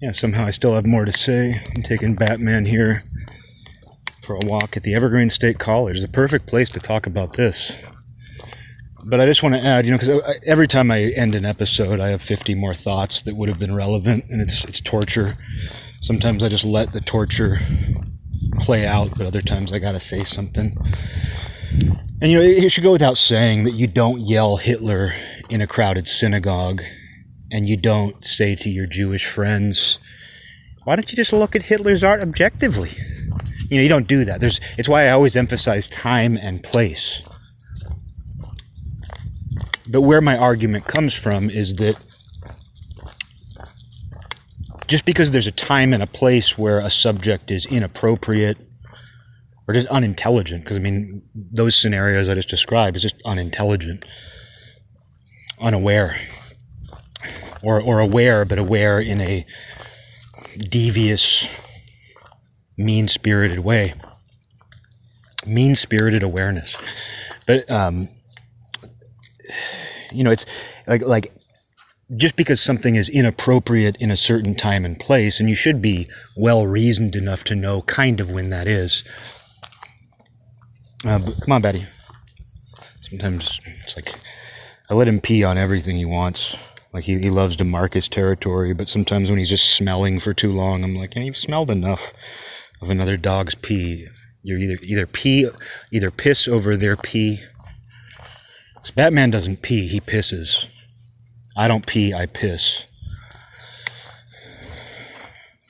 yeah, somehow I still have more to say. I'm taking Batman here for a walk at the Evergreen State College. A perfect place to talk about this. But I just want to add, you know, because every time I end an episode, I have 50 more thoughts that would have been relevant, and it's it's torture. Sometimes I just let the torture play out, but other times I got to say something. And you know, it should go without saying that you don't yell Hitler in a crowded synagogue and you don't say to your Jewish friends, why don't you just look at Hitler's art objectively? You know, you don't do that. There's, it's why I always emphasize time and place. But where my argument comes from is that just because there's a time and a place where a subject is inappropriate or just unintelligent, because I mean, those scenarios I just described is just unintelligent, unaware or, or aware, but aware in a devious, mean spirited way. Mean spirited awareness. But, um, you know, it's like, like, just because something is inappropriate in a certain time and place, and you should be well reasoned enough to know kind of when that is. Uh, come on, Betty. Sometimes it's like I let him pee on everything he wants. Like he, he loves to mark his territory, but sometimes when he's just smelling for too long, I'm like, you've smelled enough of another dog's pee. You're either either pee, either piss over their pee. Batman doesn't pee; he pisses. I don't pee; I piss.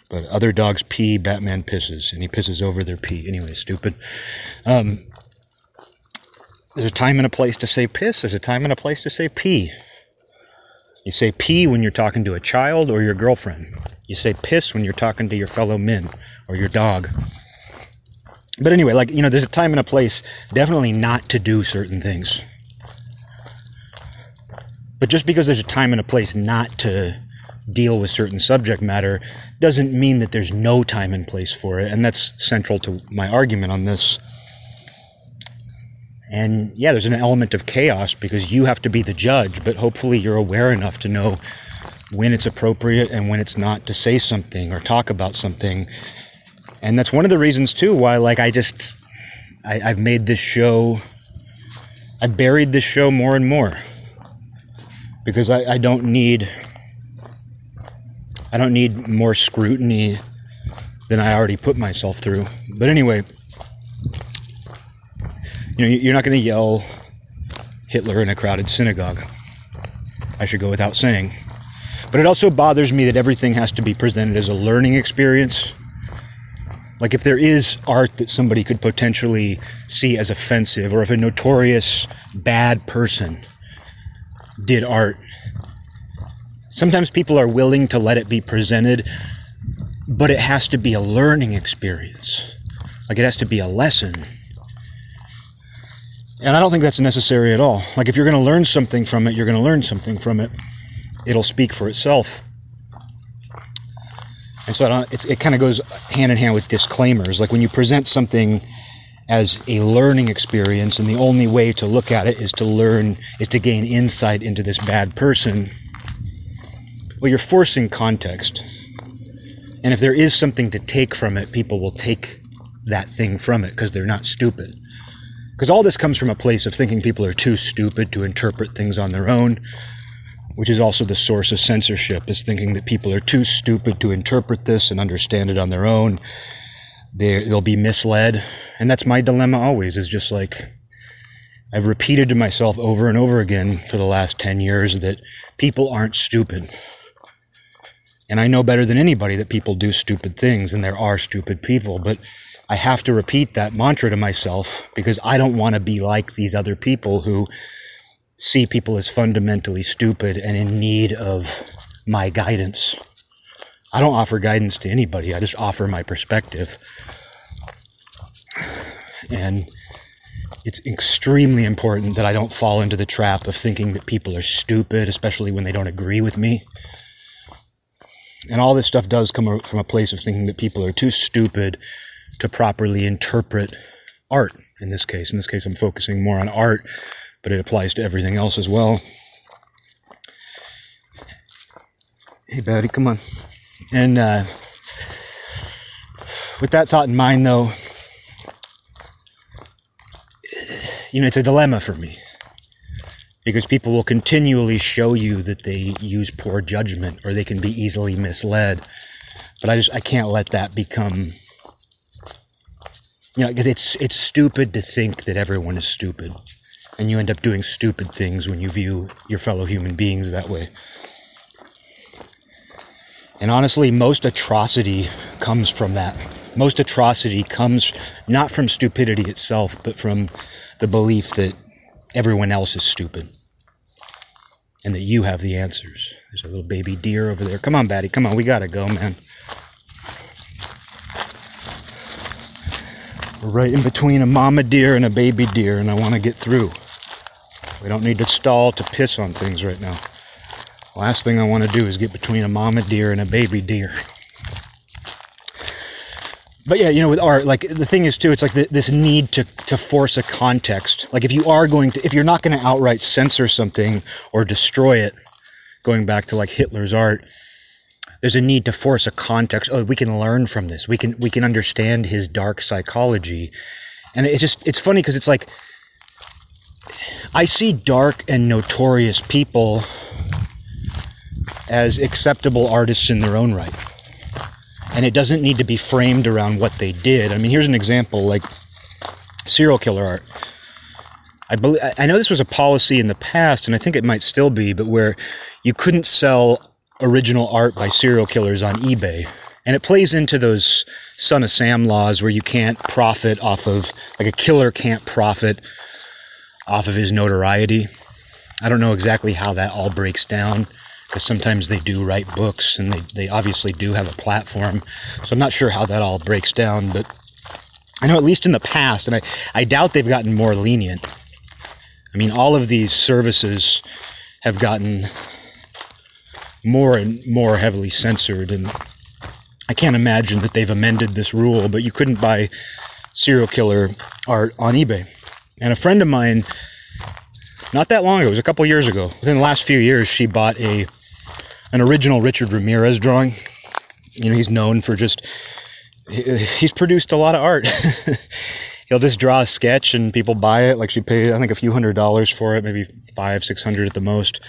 But other dogs pee, Batman pisses, and he pisses over their pee. Anyway, stupid. Um, there's a time and a place to say piss. There's a time and a place to say pee. You say pee when you're talking to a child or your girlfriend. You say piss when you're talking to your fellow men or your dog. But anyway, like, you know, there's a time and a place definitely not to do certain things. But just because there's a time and a place not to deal with certain subject matter doesn't mean that there's no time and place for it. And that's central to my argument on this. And yeah, there's an element of chaos because you have to be the judge, but hopefully you're aware enough to know when it's appropriate and when it's not to say something or talk about something. And that's one of the reasons too why like I just I, I've made this show I buried this show more and more. Because I, I don't need I don't need more scrutiny than I already put myself through. But anyway, you know, you're not going to yell Hitler in a crowded synagogue. I should go without saying. But it also bothers me that everything has to be presented as a learning experience. Like, if there is art that somebody could potentially see as offensive, or if a notorious bad person did art, sometimes people are willing to let it be presented, but it has to be a learning experience. Like, it has to be a lesson. And I don't think that's necessary at all. Like, if you're going to learn something from it, you're going to learn something from it. It'll speak for itself. And so it kind of goes hand in hand with disclaimers. Like, when you present something as a learning experience, and the only way to look at it is to learn, is to gain insight into this bad person, well, you're forcing context. And if there is something to take from it, people will take that thing from it because they're not stupid. Because all this comes from a place of thinking people are too stupid to interpret things on their own, which is also the source of censorship, is thinking that people are too stupid to interpret this and understand it on their own. they they'll be misled. And that's my dilemma always, is just like, I've repeated to myself over and over again for the last 10 years that people aren't stupid. And I know better than anybody that people do stupid things and there are stupid people, but I have to repeat that mantra to myself because I don't want to be like these other people who see people as fundamentally stupid and in need of my guidance. I don't offer guidance to anybody, I just offer my perspective. And it's extremely important that I don't fall into the trap of thinking that people are stupid, especially when they don't agree with me. And all this stuff does come from a place of thinking that people are too stupid to properly interpret art in this case. In this case, I'm focusing more on art, but it applies to everything else as well. Hey, buddy, come on. And uh, with that thought in mind, though, you know, it's a dilemma for me because people will continually show you that they use poor judgment or they can be easily misled. But I just I can't let that become you know because it's it's stupid to think that everyone is stupid and you end up doing stupid things when you view your fellow human beings that way. And honestly, most atrocity comes from that. Most atrocity comes not from stupidity itself, but from the belief that everyone else is stupid and that you have the answers. There's a little baby deer over there. Come on, Batty. Come on. We got to go, man. Right in between a mama deer and a baby deer, and I want to get through. We don't need to stall to piss on things right now. Last thing I want to do is get between a mama deer and a baby deer. But yeah, you know, with art, like the thing is too, it's like the, this need to to force a context. Like if you are going to, if you're not going to outright censor something or destroy it, going back to like Hitler's art, there's a need to force a context. Oh, we can learn from this. We can we can understand his dark psychology, and it's just it's funny because it's like I see dark and notorious people as acceptable artists in their own right. And it doesn't need to be framed around what they did. I mean, here's an example like serial killer art. I believe I know this was a policy in the past and I think it might still be, but where you couldn't sell original art by serial killers on eBay. And it plays into those Son of Sam laws where you can't profit off of like a killer can't profit off of his notoriety. I don't know exactly how that all breaks down because sometimes they do write books and they, they obviously do have a platform. So I'm not sure how that all breaks down, but I know at least in the past, and I, I doubt they've gotten more lenient. I mean, all of these services have gotten more and more heavily censored, and I can't imagine that they've amended this rule, but you couldn't buy serial killer art on eBay. And a friend of mine, not that long ago, it was a couple years ago, within the last few years, she bought a an original Richard Ramirez drawing. You know, he's known for just he's produced a lot of art. He'll just draw a sketch and people buy it. Like she paid, I think, a few hundred dollars for it, maybe five, six hundred at the most.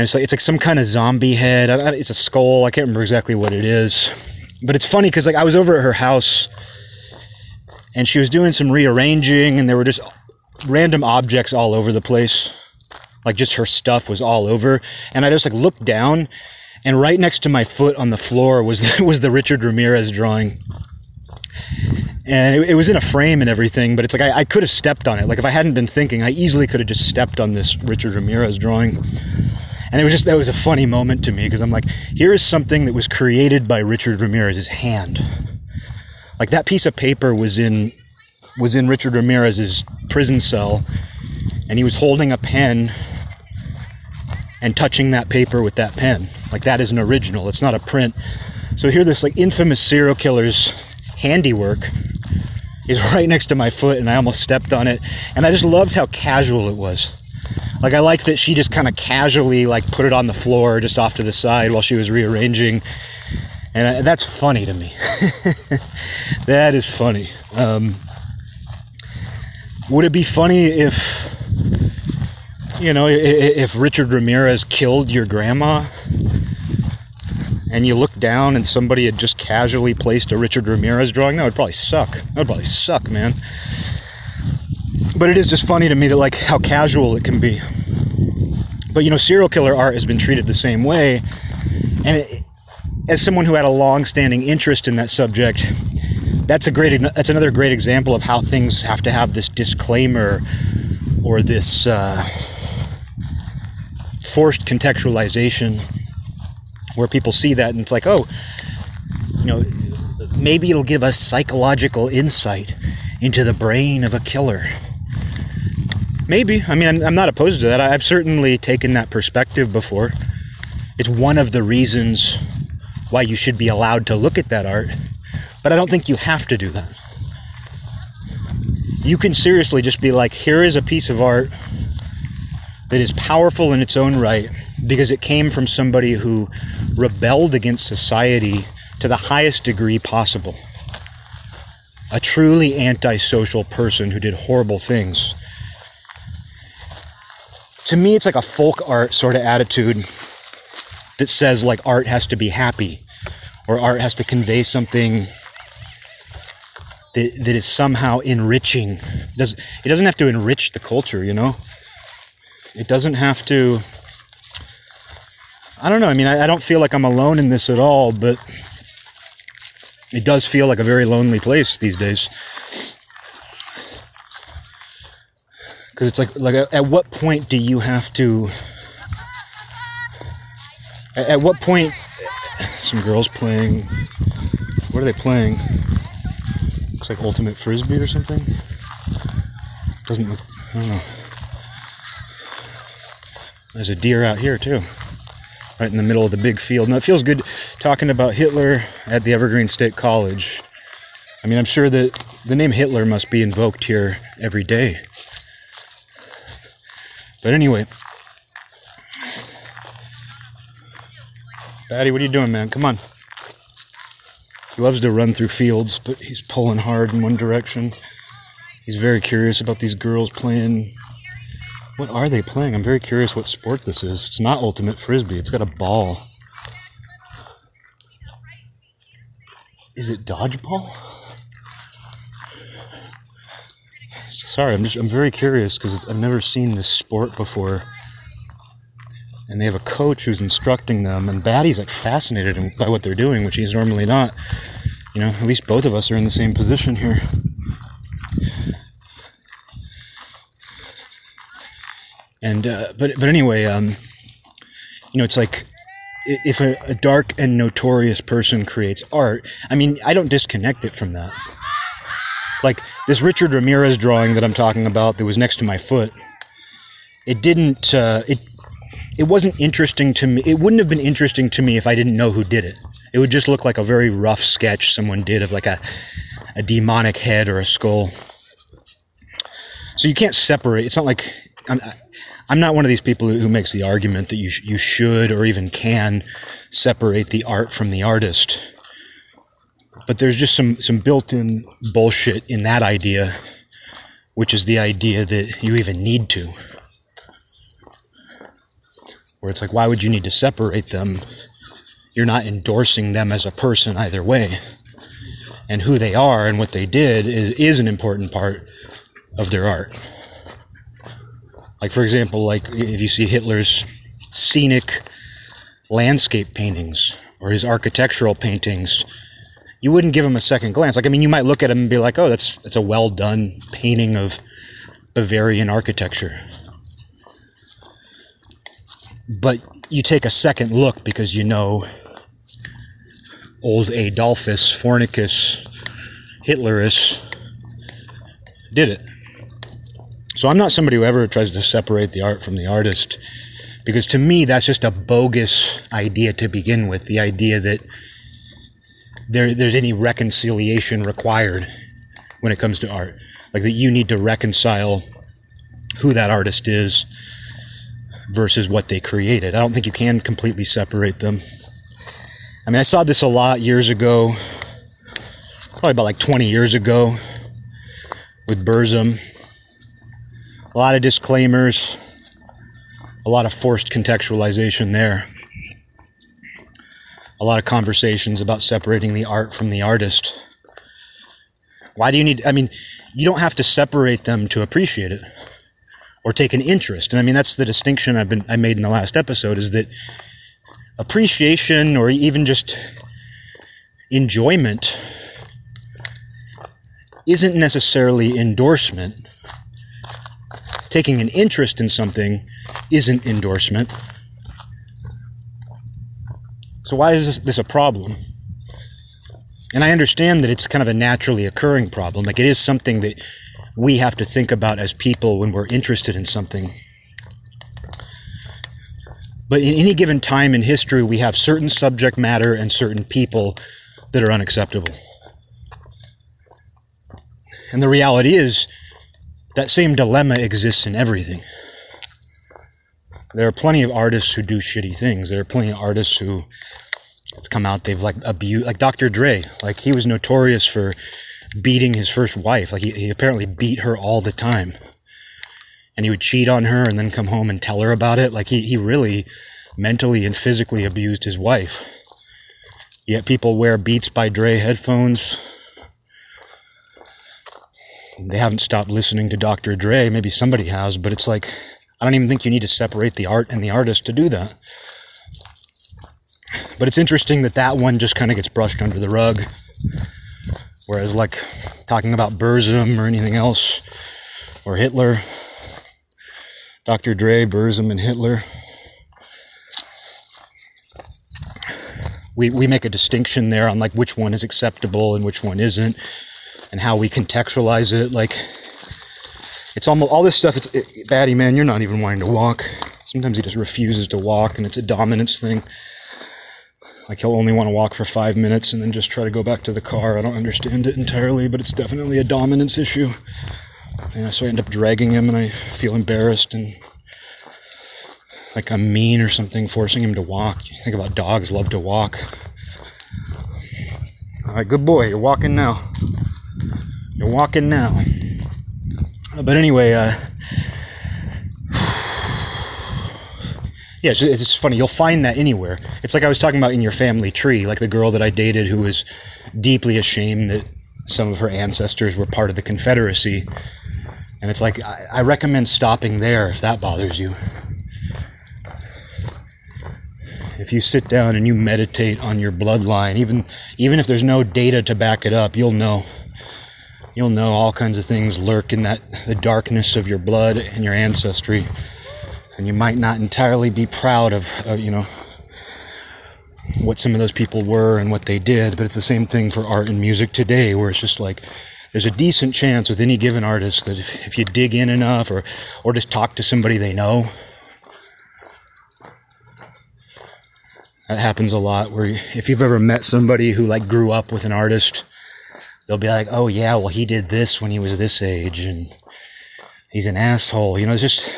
And it's like it's like some kind of zombie head. It's a skull. I can't remember exactly what it is, but it's funny because like I was over at her house and she was doing some rearranging and there were just random objects all over the place. Like just her stuff was all over. And i just like looked down and right next to my foot on the floor was was the richard ramirez drawing. And it, it was in a frame and everything but it's like I, I could have stepped on it. Like if i hadn't been thinking i easily could have just stepped on this richard ramirez drawing and it was just that was a funny moment to me because i'm like here is something that was created by richard ramirez's hand like that piece of paper was in was in Richard Ramirez's prison cell and he was holding a pen and touching that paper with that pen. Like that is an original. It's not a print. So here this like infamous serial killer's handiwork is right next to my foot and I almost stepped on it and I just loved how casual it was. Like I like that she just kind of casually like put it on the floor just off to the side while she was rearranging and that's funny to me. that is funny. Um, would it be funny if, you know, if Richard Ramirez killed your grandma and you look down and somebody had just casually placed a Richard Ramirez drawing? That would probably suck. That would probably suck, man. But it is just funny to me that, like, how casual it can be. But, you know, serial killer art has been treated the same way. And it, as someone who had a long-standing interest in that subject, that's a great that's another great example of how things have to have this disclaimer or this uh, forced contextualization where people see that and it's like, oh, you know, maybe it'll give us psychological insight into the brain of a killer. Maybe. I mean, I'm, I'm not opposed to that. I've certainly taken that perspective before. It's one of the reasons why you should be allowed to look at that art, but I don't think you have to do that. You can seriously just be like, here is a piece of art that is powerful in its own right, because it came from somebody who rebelled against society to the highest degree possible. A truly antisocial person who did horrible things. To me, it's like a folk art sort of attitude that says like art has to be happy or art has to convey something that, that is somehow enriching. It, does, it doesn't have to enrich the culture, you know? It doesn't have to. I don't know. I mean, I, I don't feel like I'm alone in this at all, but it does feel like a very lonely place these days. Because it's like, like, at what point do you have to? At, at what point? Some girls playing. What are they playing? Looks like ultimate frisbee or something. Doesn't look. I don't know. There's a deer out here too, right in the middle of the big field. Now it feels good talking about Hitler at the Evergreen State College. I mean, I'm sure that the name Hitler must be invoked here every day. But anyway, Batty, what are you doing, man? Come on. He loves to run through fields, but he's pulling hard in one direction. He's very curious about these girls playing. What are they playing? I'm very curious what sport this is. It's not ultimate frisbee. It's got a ball. Is it dodgeball? Sorry, I'm just I'm very curious because I've never seen this sport before and they have a coach who's instructing them, and Batty's like fascinated by what they're doing, which he's normally not. You know, at least both of us are in the same position here. And uh, but but anyway, um, you know, it's like if a, a dark and notorious person creates art, I mean, I don't disconnect it from that. Like this Richard Ramirez drawing that I'm talking about that was next to my foot. It didn't. Uh, it it wasn't interesting to me. It wouldn't have been interesting to me if I didn't know who did it. It would just look like a very rough sketch someone did of like a, a demonic head or a skull. So you can't separate. It's not like I'm, I'm not one of these people who makes the argument that you sh- you should or even can separate the art from the artist. But there's just some some built-in bullshit in that idea, which is the idea that you even need to where it's like, why would you need to separate them? You're not endorsing them as a person either way. And who they are and what they did is, is an important part of their art. Like, for example, like if you see Hitler's scenic landscape paintings or his architectural paintings, you wouldn't give him a second glance. Like, I mean, you might look at him and be like, oh, that's, that's a well done painting of Bavarian architecture but you take a second look because you know old Adolphus Fornicus Hitlerus did it. So I'm not somebody who ever tries to separate the art from the artist because to me that's just a bogus idea to begin with the idea that there, there's any reconciliation required when it comes to art like that you need to reconcile who that artist is versus what they created. I don't think you can completely separate them. I mean, I saw this a lot years ago, probably about like 20 years ago with Burzum. A lot of disclaimers, a lot of forced contextualization there. A lot of conversations about separating the art from the artist. Why do you need, I mean, you don't have to separate them to appreciate it or take an interest. And I mean, that's the distinction I've been I made in the last episode is that appreciation or even just enjoyment isn't necessarily endorsement. Taking an interest in something isn't endorsement. So why is this, this a problem? And I understand that it's kind of a naturally occurring problem. Like it is something that we have to think about as people when we're interested in something. But in any given time in history, we have certain subject matter and certain people that are unacceptable. And the reality is, that same dilemma exists in everything. There are plenty of artists who do shitty things. There are plenty of artists who it's come out they've like abused like Dr. Dre. Like he was notorious for beating his first wife. Like he, he apparently beat her all the time. And he would cheat on her and then come home and tell her about it. Like he, he really mentally and physically abused his wife. Yet people wear Beats by Dre headphones. They haven't stopped listening to Dr. Dre. Maybe somebody has, but it's like, I don't even think you need to separate the art and the artist to do that. But it's interesting that that one just kind of gets brushed under the rug. Whereas, like, talking about Burzum or anything else, or Hitler, Dr. Dre, Burzum, and Hitler, we, we make a distinction there on like which one is acceptable and which one isn't, and how we contextualize it. Like, it's almost all this stuff. It's it, Batty man, you're not even wanting to walk. Sometimes he just refuses to walk, and it's a dominance thing. Like he'll only want to walk for five minutes and then just try to go back to the car. I don't understand it entirely, but it's definitely a dominance issue. And so I end up dragging him, and I feel embarrassed and like I'm mean or something, forcing him to walk. You think about dogs love to walk. All right, good boy. You're walking now. You're walking now. But anyway, uh, Yeah, it's, it's funny. You'll find that anywhere. It's like I was talking about in your family tree, like the girl that I dated who was deeply ashamed that some of her ancestors were part of the Confederacy. And it's like, I, I recommend stopping there if that bothers you. If you sit down and you meditate on your bloodline, even even if there's no data to back it up, you'll know. You'll know all kinds of things lurk in that the darkness of your blood and your ancestry and you might not entirely be proud of, uh, you know, what some of those people were and what they did, but it's the same thing for art and music today, where it's just like there's a decent chance with any given artist that if, if you dig in enough or or just talk to somebody they know, that happens a lot. Where if you've ever met somebody who like grew up with an artist, they'll be like, "Oh yeah, well he did this when he was this age, and he's an asshole." You know, it's just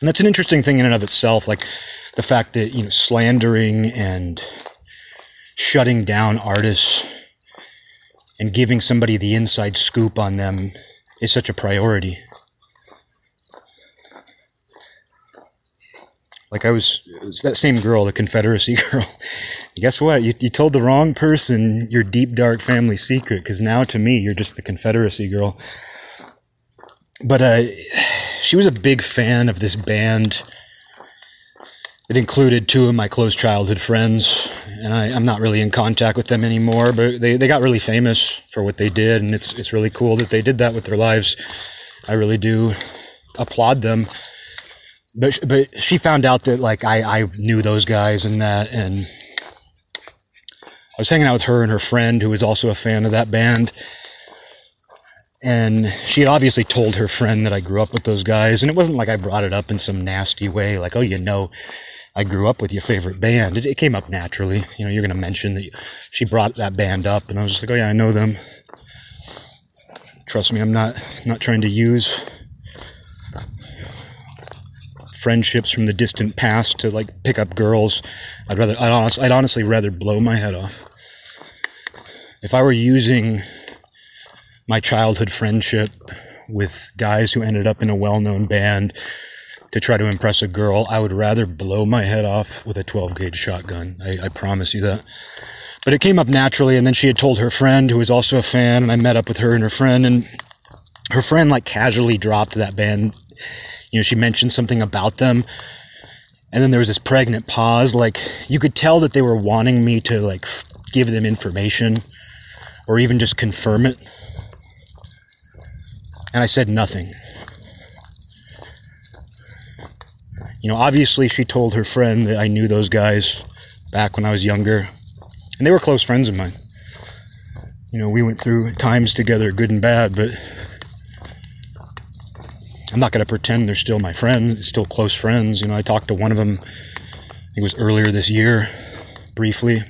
and that's an interesting thing in and of itself, like the fact that, you know, slandering and shutting down artists and giving somebody the inside scoop on them is such a priority. Like I was, was that same girl, the Confederacy girl. Guess what? You, you told the wrong person your deep, dark family secret because now to me, you're just the Confederacy girl. But uh, she was a big fan of this band. It included two of my close childhood friends, and I, am not really in contact with them anymore. But they, they got really famous for what they did, and it's it's really cool that they did that with their lives. I really do applaud them. But but she found out that like I I knew those guys and that, and I was hanging out with her and her friend who was also a fan of that band and she had obviously told her friend that I grew up with those guys, and it wasn't like I brought it up in some nasty way, like, oh, you know, I grew up with your favorite band. It, it came up naturally. You know, you're going to mention that she brought that band up, and I was just like, oh, yeah, I know them. Trust me, I'm not not trying to use friendships from the distant past to like pick up girls. I'd rather, I'd, honest, I'd honestly rather blow my head off. If I were using my childhood friendship with guys who ended up in a well known band to try to impress a girl, I would rather blow my head off with a 12 gauge shotgun. I, I, promise you that. But it came up naturally, and then she had told her friend, who was also a fan, and I met up with her and her friend, and her friend like casually dropped that band. You know, she mentioned something about them, and then there was this pregnant pause. Like you could tell that they were wanting me to like give them information, or even just confirm it and I said nothing. You know, obviously, she told her friend that I knew those guys back when I was younger, and they were close friends of mine. You know, we went through times together, good and bad, but I'm not going to pretend they're still my friends, still close friends. You know, I talked to one of them, it was earlier this year, briefly.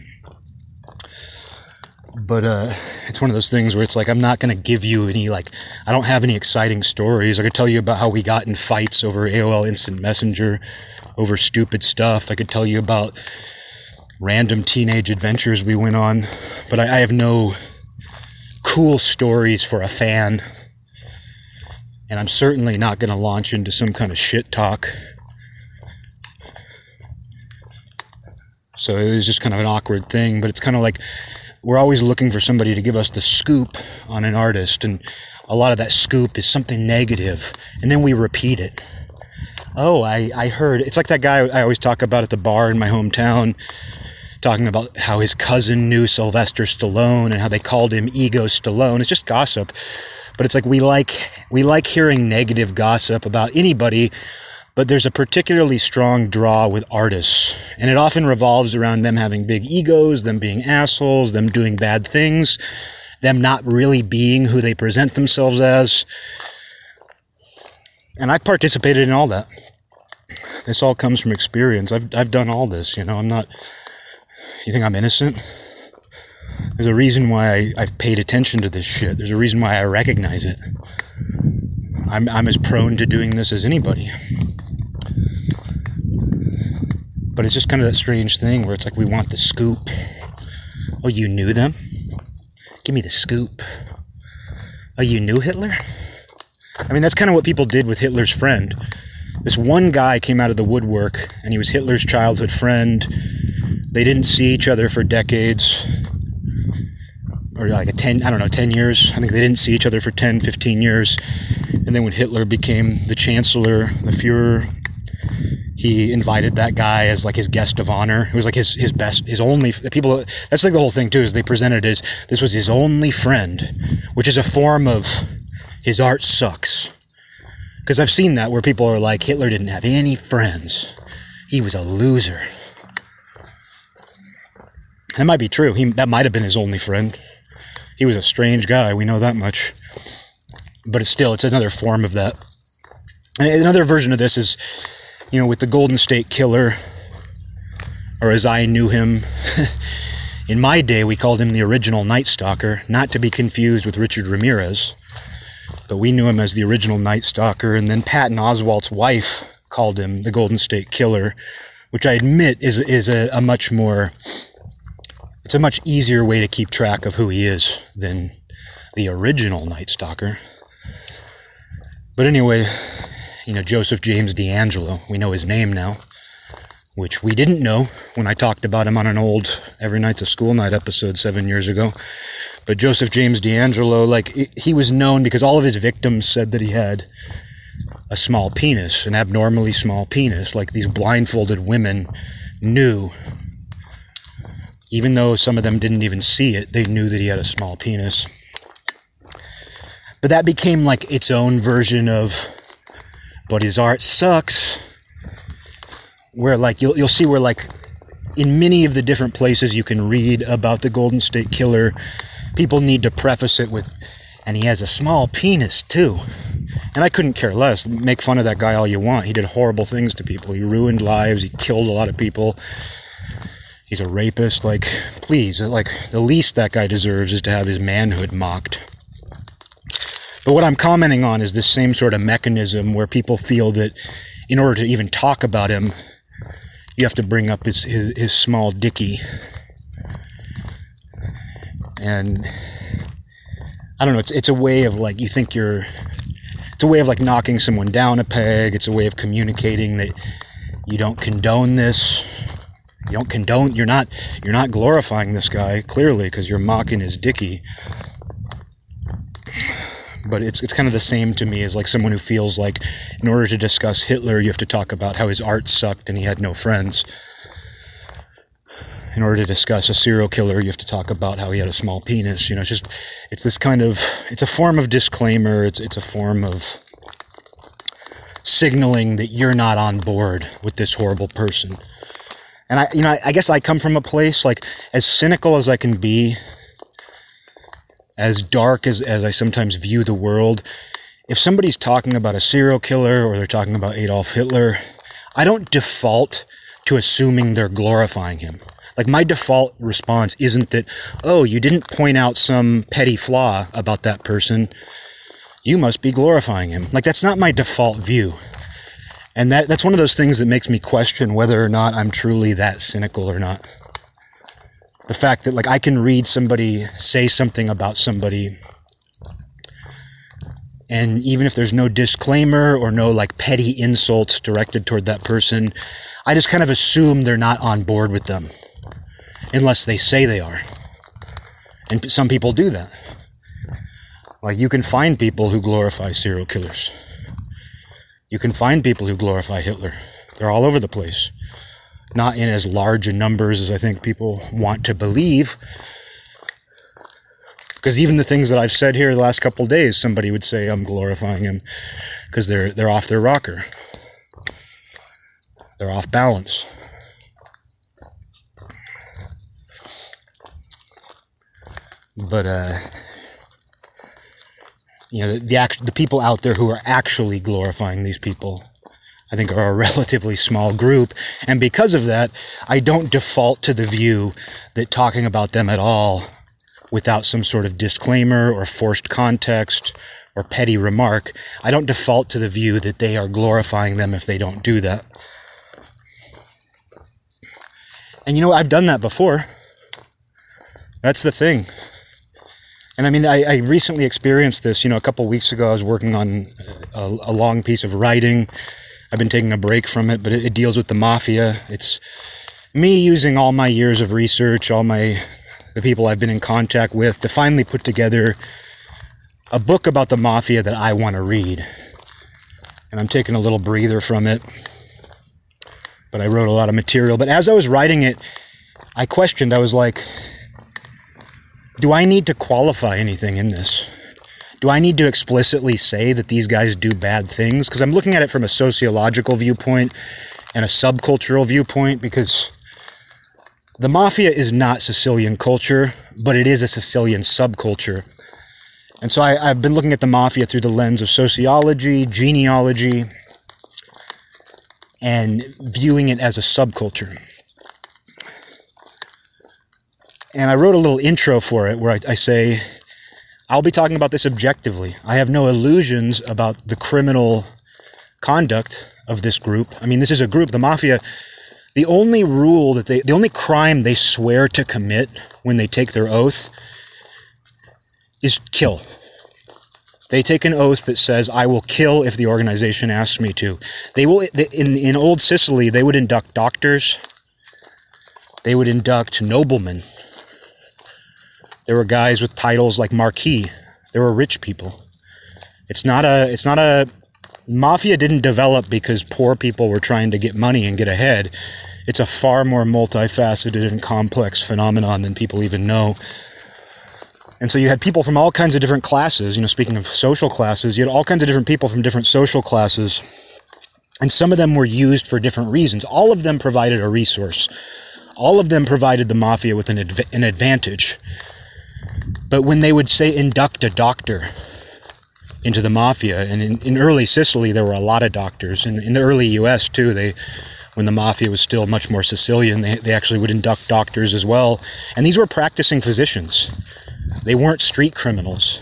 but uh, it's one of those things where it's like I'm not going to give you any like I don't have any exciting stories. I could tell you about how we got in fights over AOL Instant Messenger, over stupid stuff. I could tell you about random teenage adventures we went on, but I, I have no cool stories for a fan. And I'm certainly not going to launch into some kind of shit talk. So it was just kind of an awkward thing, but it's kind of like we're always looking for somebody to give us the scoop on an artist, and a lot of that scoop is something negative, and then we repeat it. Oh, I, I heard. It's like that guy I always talk about at the bar in my hometown, talking about how his cousin knew Sylvester Stallone and how they called him Ego Stallone. It's just gossip. But it's like we like we like hearing negative gossip about anybody but there's a particularly strong draw with artists, and it often revolves around them having big egos, them being assholes, them doing bad things, them not really being who they present themselves as. And I've participated in all that. This all comes from experience. I've, I've done all this, you know. I'm not. You think I'm innocent? There's a reason why I, I've paid attention to this shit. There's a reason why I recognize it. I'm, I'm as prone to doing this as anybody. But it's just kind of that strange thing where it's like we want the scoop. Oh, you knew them? Give me the scoop. Oh, you knew Hitler? I mean, that's kind of what people did with Hitler's friend. This one guy came out of the woodwork, and he was Hitler's childhood friend. They didn't see each other for decades, or like a 10, I don't know, 10 years. I think they didn't see each other for 10, 15 years. And then when Hitler became the chancellor, the Fuhrer, he invited that guy as like his guest of honor. It was like his his best, his only people. That's like the whole thing too. Is they presented as this was his only friend, which is a form of his art sucks. Because I've seen that where people are like Hitler didn't have any friends. He was a loser. That might be true. He that might have been his only friend. He was a strange guy. We know that much. But it's still it's another form of that. And another version of this is you know, with the Golden State Killer, or as I knew him. In my day, we called him the original Night Stalker, not to be confused with Richard Ramirez, but we knew him as the original Night Stalker. And then Patton Oswalt's wife called him the Golden State Killer, which I admit is is a, a much more it's a much easier way to keep track of who he is than the original Night Stalker. But anyway, you know, Joseph James DeAngelo. We know his name now, which we didn't know when I talked about him on an old Every Night's a School Night episode seven years ago. But Joseph James DeAngelo, like, he was known because all of his victims said that he had a small penis, an abnormally small penis. Like, these blindfolded women knew. Even though some of them didn't even see it, they knew that he had a small penis. But that became like its own version of but his art sucks. Where like you'll you'll see where like in many of the different places you can read about the Golden State Killer, people need to preface it with, and he has a small penis too. And I couldn't care less. Make fun of that guy all you want. He did horrible things to people. He ruined lives. He killed a lot of people. He's a rapist. Like, please, like, the least that guy deserves is to have his manhood mocked. But what I'm commenting on is this same sort of mechanism where people feel that in order to even talk about him, you have to bring up his, his, his small dicky. And I don't know, it's, it's a way of like, you think you're, it's a way of like knocking someone down a peg. It's a way of communicating that you don't condone this. You don't condone, you're not, you're not glorifying this guy, clearly, because you're mocking his dicky but it's it's kind of the same to me as like someone who feels like in order to discuss Hitler, you have to talk about how his art sucked and he had no friends. In order to discuss a serial killer, you have to talk about how he had a small penis. You know, it's just it's this kind of it's a form of disclaimer. It's it's a form of signaling that you're not on board with this horrible person. And I, you know, I, I guess I come from a place like as cynical as I can be as dark as, as I sometimes view the world, if somebody's talking about a serial killer or they're talking about Adolf Hitler, I don't default to assuming they're glorifying him. Like my default response isn't that, oh, you didn't point out some petty flaw about that person. You must be glorifying him. Like that's not my default view. And that, that's one of those things that makes me question whether or not I'm truly that cynical or not. The fact that like I can read somebody say something about somebody and even if there's no disclaimer or no like petty insults directed toward that person, I just kind of assume they're not on board with them unless they say they are. And some people do that. Like you can find people who glorify serial killers. You can find people who glorify Hitler. They're all over the place. Not in as large a numbers as I think people want to believe, because even the things that I've said here the last couple days, somebody would say I'm glorifying him because they're they're off their rocker. They're off balance. But uh, you know, the, the act, the people out there who are actually glorifying these people, I think, are a relatively small group, and because of that, I don't default to the view that talking about them at all without some sort of disclaimer or forced context or petty remark, I don't default to the view that they are glorifying them if they don't do that. And you know, I've done that before. That's the thing. And I mean, I, I recently experienced this. You know, a couple weeks ago, I was working on a, a, long piece of writing. I've been taking a break from it, but it, it deals with the mafia. It's me using all my years of research, all my the people I've been in contact with to finally put together a book about the mafia that I want to read. And I'm taking a little breather from it. But I wrote a lot of material. But as I was writing it, I questioned, I was like, do I need to qualify anything in this? Do I need to explicitly say that these guys do bad things? Because I'm looking at it from a sociological viewpoint and a subcultural viewpoint because the mafia is not Sicilian culture, but it is a Sicilian subculture. And so I, have been looking at the mafia through the lens of sociology, genealogy, and viewing it as a subculture. And I wrote a little intro for it where I, I say, I'll be talking about this objectively. I have no illusions about the criminal conduct of this group. I mean, this is a group, the mafia the only rule that they, the only crime they swear to commit when they take their oath is kill. They take an oath that says, I will kill if the organization asks me to. They will, in, in old Sicily, they would induct doctors, they would induct noblemen. There were guys with titles like Marquis. There were rich people. It's not a, it's not a, mafia didn't develop because poor people were trying to get money and get ahead it's a far more multifaceted and complex phenomenon than people even know. And so you had people from all kinds of different classes. You know, speaking of social classes, you had all kinds of different people from different social classes. And some of them were used for different reasons. All of them provided a resource. All of them provided the mafia with an, adv- an advantage. But when they would say induct a doctor into the mafia, and in, in early Sicily, there were a lot of doctors. And in the early US, too, they when the mafia was still much more Sicilian, they, they actually would induct doctors as well. And these were practicing physicians. They weren't street criminals.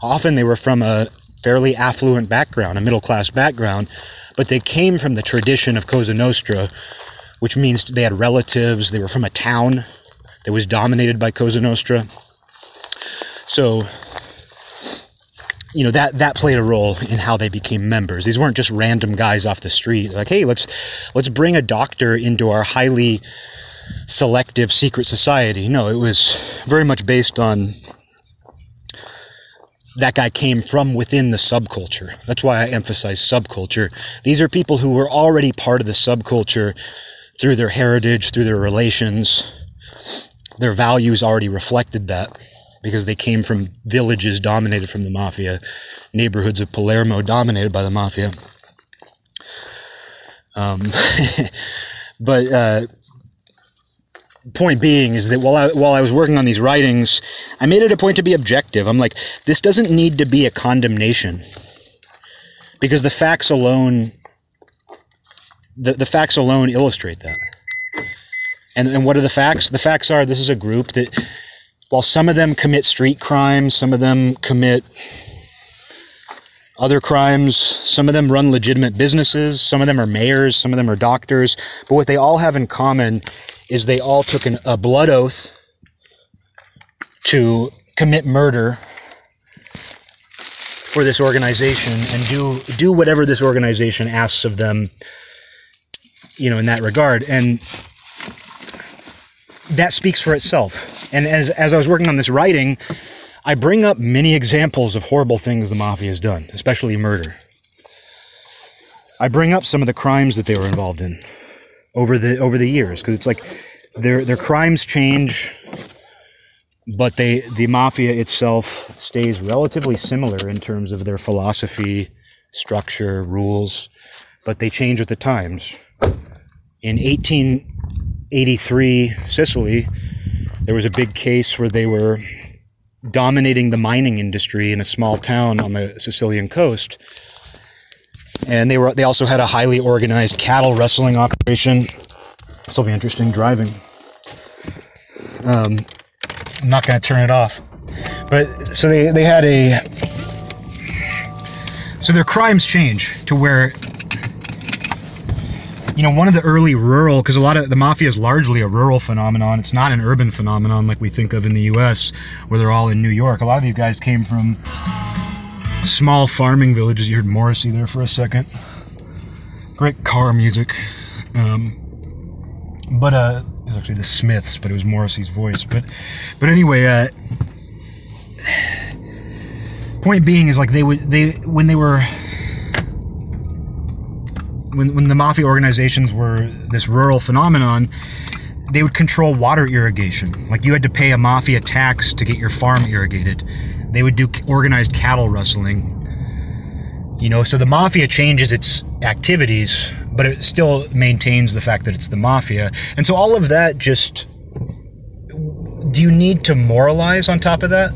Often they were from a fairly affluent background, a middle class background, but they came from the tradition of Cosa Nostra, which means they had relatives, they were from a town that was dominated by Cosa Nostra. So you know that that played a role in how they became members. These weren't just random guys off the street. Like, hey, let's let's bring a doctor into our highly selective secret society. No, it was very much based on that guy came from within the subculture. That's why I emphasize subculture. These are people who were already part of the subculture through their heritage, through their relations. Their values already reflected that because they came from villages dominated from the mafia, neighborhoods of Palermo dominated by the mafia. Um, but uh, point being is that while I, while I was working on these writings, I made it a point to be objective. I'm like, this doesn't need to be a condemnation because the facts alone, the, the facts alone illustrate that. And, and what are the facts? The facts are this is a group that, while some of them commit street crimes, some of them commit other crimes, some of them run legitimate businesses, some of them are mayors, some of them are doctors. But what they all have in common is they all took an, a blood oath to commit murder for this organization and do do whatever this organization asks of them you know in that regard and that speaks for itself and as as I was working on this writing I bring up many examples of horrible things the mafia has done especially murder I bring up some of the crimes that they were involved in over the over the years because it's like their their crimes change but they the mafia itself stays relatively similar in terms of their philosophy, structure, rules, but they change with the times. In 1883, Sicily, there was a big case where they were dominating the mining industry in a small town on the Sicilian coast. And they were they also had a highly organized cattle rustling operation. This will be interesting driving. Um, I'm not going to turn it off. But so they, they had a. So their crimes change to where. You know, one of the early rural, because a lot of the mafia is largely a rural phenomenon. It's not an urban phenomenon like we think of in the U.S., where they're all in New York. A lot of these guys came from small farming villages. You heard Morrissey there for a second. Great car music. Um, but uh, it was actually the Smiths, but it was Morrissey's voice. But, but anyway, uh, point being is like they would they when they were when when the mafia organizations were this rural phenomenon, they would control water irrigation. Like you had to pay a mafia tax to get your farm irrigated. They would do organized cattle rustling. You know, so the mafia changes its activities but it still maintains the fact that it's the mafia. And so all of that just do you need to moralize on top of that?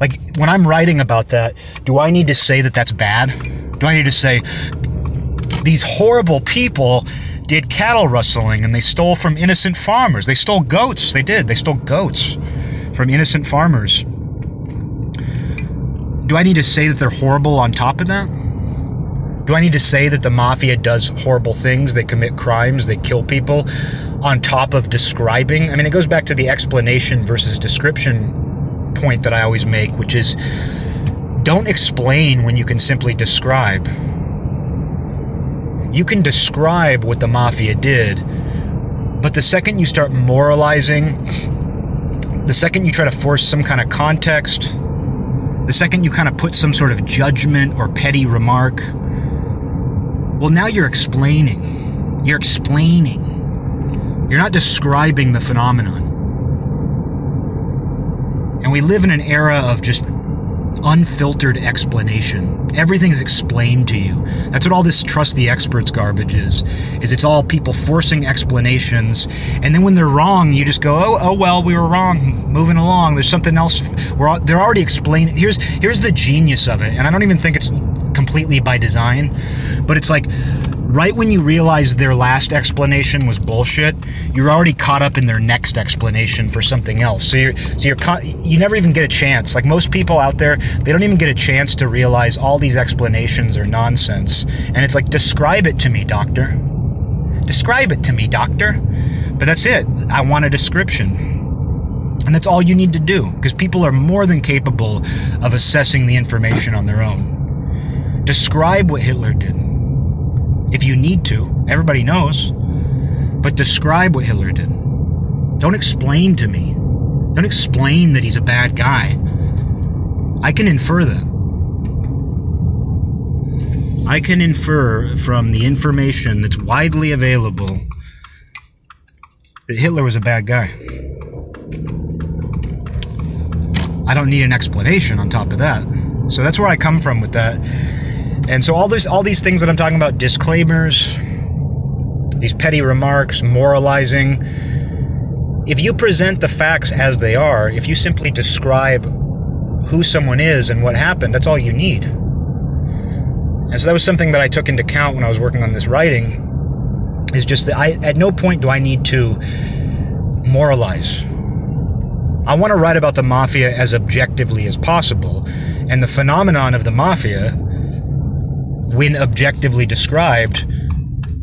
Like when I'm writing about that, do I need to say that that's bad? Do I need to say these horrible people did cattle rustling and they stole from innocent farmers? They stole goats. They did. They stole goats from innocent farmers. Do I need to say that they're horrible on top of that? Do I need to say that the mafia does horrible things? They commit crimes, they kill people, on top of describing? I mean, it goes back to the explanation versus description point that I always make, which is don't explain when you can simply describe. You can describe what the mafia did, but the second you start moralizing, the second you try to force some kind of context, the second you kind of put some sort of judgment or petty remark, well, now you're explaining. You're explaining. You're not describing the phenomenon. And we live in an era of just unfiltered explanation. Everything is explained to you. That's what all this trust the experts garbage is. Is it's all people forcing explanations, and then when they're wrong, you just go, "Oh, oh well, we were wrong. Moving along. There's something else. We're they're already explaining. Here's here's the genius of it, and I don't even think it's completely by design, but it's like right when you realize their last explanation was bullshit, you're already caught up in their next explanation for something else. So you're so you're you never even get a chance. Like most people out there, they don't even get a chance to realize all these explanations are nonsense. And it's like describe it to me, doctor. Describe it to me, doctor. But that's it. I want a description. And that's all you need to do because people are more than capable of assessing the information on their own. Describe what Hitler did. If you need to, everybody knows. But describe what Hitler did. Don't explain to me. Don't explain that he's a bad guy. I can infer that. I can infer from the information that's widely available that Hitler was a bad guy. I don't need an explanation on top of that. So that's where I come from with that. And so all this, all these things that I'm talking about, disclaimers, these petty remarks, moralizing. If you present the facts as they are, if you simply describe who someone is and what happened, that's all you need. And so that was something that I took into account when I was working on this writing. is just that I at no point do I need to moralize. I want to write about the mafia as objectively as possible, and the phenomenon of the mafia, when objectively described,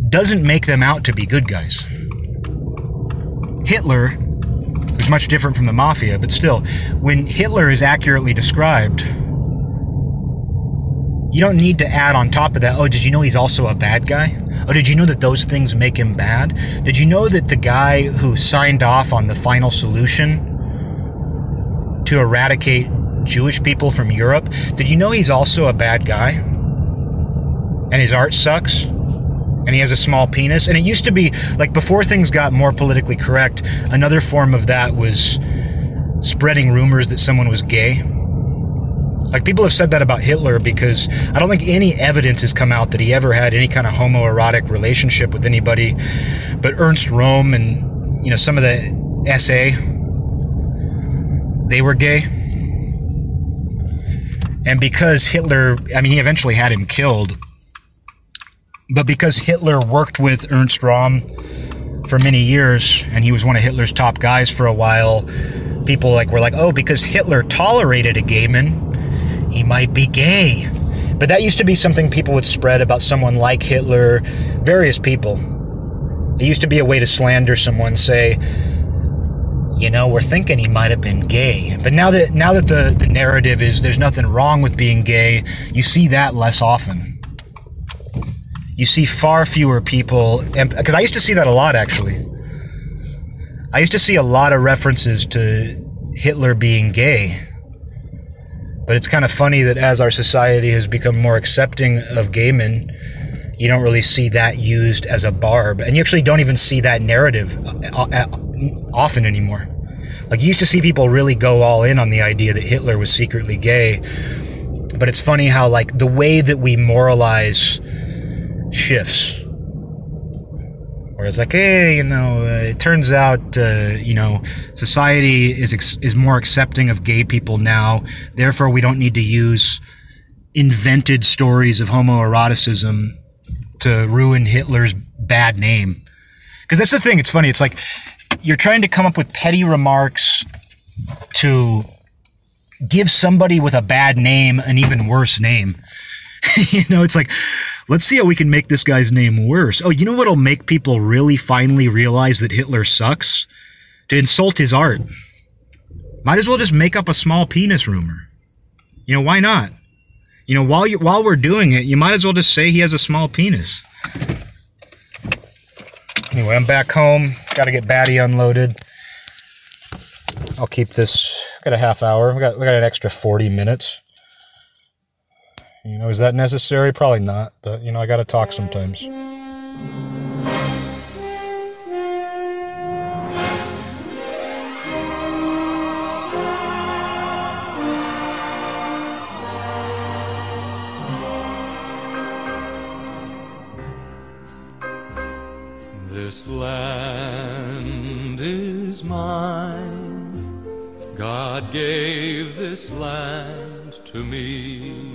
doesn't make them out to be good guys. Hitler is much different from the mafia, but still, when Hitler is accurately described, you don't need to add on top of that, oh, did you know he's also a bad guy? Oh, did you know that those things make him bad? Did you know that the guy who signed off on the final solution to eradicate Jewish people from Europe, did you know he's also a bad guy? And his art sucks? And he has a small penis? And it used to be, like, before things got more politically correct, another form of that was spreading rumors that someone was gay like people have said that about Hitler because I don't think any evidence has come out that he ever had any kind of homoerotic relationship with anybody. But Ernst Röhm and you know some of the SA, they were gay. And because Hitler, I mean, he eventually had him killed. But because Hitler worked with Ernst Röhm for many years, and he was one of Hitler's top guys for a while, people like were like, oh, because Hitler tolerated a gay man, he might be gay. But that used to be something people would spread about someone like Hitler, various people. It used to be a way to slander someone, say, you know, we're thinking he might have been gay. But now that now that the, the narrative is there's nothing wrong with being gay, you see that less often. You see far fewer people, because I used to see that a lot actually. I used to see a lot of references to Hitler being gay but it's kind of funny that as our society has become more accepting of gay men, you don't really see that used as a barb. And you actually don't even see that narrative uh, uh, often anymore. Like, you used to see people really go all in on the idea that Hitler was secretly gay. But it's funny how, like, the way that we moralize shifts where it's like, hey, you know, uh, it turns out, uh, you know, society is ex- is more accepting of gay people now. Therefore, we don't need to use invented stories of homoeroticism to ruin Hitler's bad name. Because that's the thing. It's funny. It's like you're trying to come up with petty remarks to give somebody with a bad name an even worse name. you know, it's like Let's see how we can make this guy's name worse. Oh, you know what'll make people really finally realize that Hitler sucks? To insult his art. Might as well just make up a small penis rumor. You know, why not? You know, while you while we're doing it, you might as well just say he has a small penis. Anyway, I'm back home. Got to get Batty unloaded. I'll keep this. Got a half hour. We got we got an extra 40 minutes. You know, is that necessary? Probably not, but you know, I got to talk sometimes. This land is mine. God gave this land to me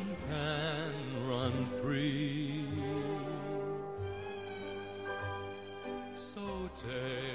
take